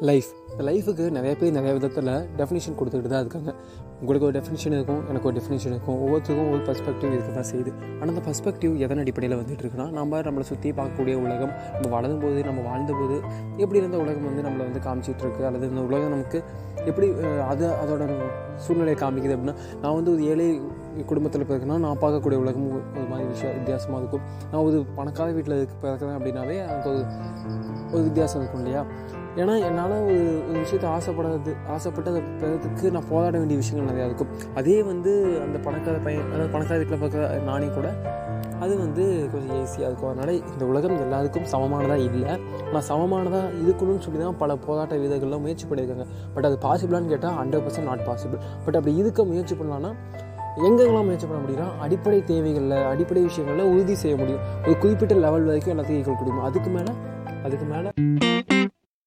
Life இந்த லைஃபுக்கு நிறைய பேர் நிறைய விதத்தில் டெஃபினேஷன் கொடுத்துக்கிட்டு தான் இருக்காங்க. உங்களுக்கு ஒரு டெஃபினேஷன் இருக்கும் எனக்கு ஒரு டெஃபினேஷன் இருக்கும். ஒவ்வொருத்தருக்கும் ஒரு பர்ஸ்பெக்டிவ் இருக்க தான் செய்யுது. ஆனால் அந்த பர்ஸ்பெக்டிவ் எதன் அடிப்படையில் வந்துட்டு இருக்குன்னா நம்ம நம்மளை சுற்றி பார்க்கக்கூடிய உலகம் நம்ம வளரும் போது நம்ம வாழ்ந்தபோது எப்படி இருந்த உலகம் வந்து நம்மளை வந்து காமிச்சிட்டு இருக்கு? அல்லது இந்த உலகம் நமக்கு எப்படி அது அதோட சூழ்நிலையை காமிக்குது அப்படின்னா நான் வந்து ஒரு ஏழை குடும்பத்தில் பிறகுனா நான் பார்க்கக்கூடிய உலகம் ஒரு மாதிரி விஷயம் வித்தியாசமாக இருக்கும். நான் ஒரு பணக்கார வீட்டில் இருக்க பிறக்கிறேன் அப்படின்னாவே எனக்கு ஒரு ஒரு வித்தியாசம் இருக்கும் இல்லையா? ஏன்னா என்னால் ஒரு ஒரு விஷயத்தை ஆசைப்படாது ஆசைப்பட்டதை பெறதுக்கு நான் போராட வேண்டிய விஷயங்கள் நிறையா இருக்கும். அதே வந்து அந்த பணக்கார பையன் அதாவது பணக்கார வீட்டில் பார்க்குற நானே கூட அது வந்து கொஞ்சம் ஈஸியாக இருக்கும். அதனால் இந்த உலகம் எல்லாருக்கும் சமமானதாக இல்லை. ஆனால் சமமானதாக இருக்கணும்னு சொல்லி தான் பல போராட்ட வீரர்கள்லாம் முயற்சி பண்ணியிருக்காங்க. பட் அது பாசிபிளான்னு கேட்டால் hundred percent not possible but அப்படி இருக்க முயற்சி பண்ணலான்னா எங்கெங்கெல்லாம் முயற்சி பண்ண முடியும்னா அடிப்படை தேவைகளில் அடிப்படை விஷயங்களில் உறுதி செய்ய முடியும். ஒரு குறிப்பிட்ட லெவல் வரைக்கும் எல்லாத்தையும் ஈக்குவல் முடியும் அதுக்கு மேலே அதுக்கு மேலே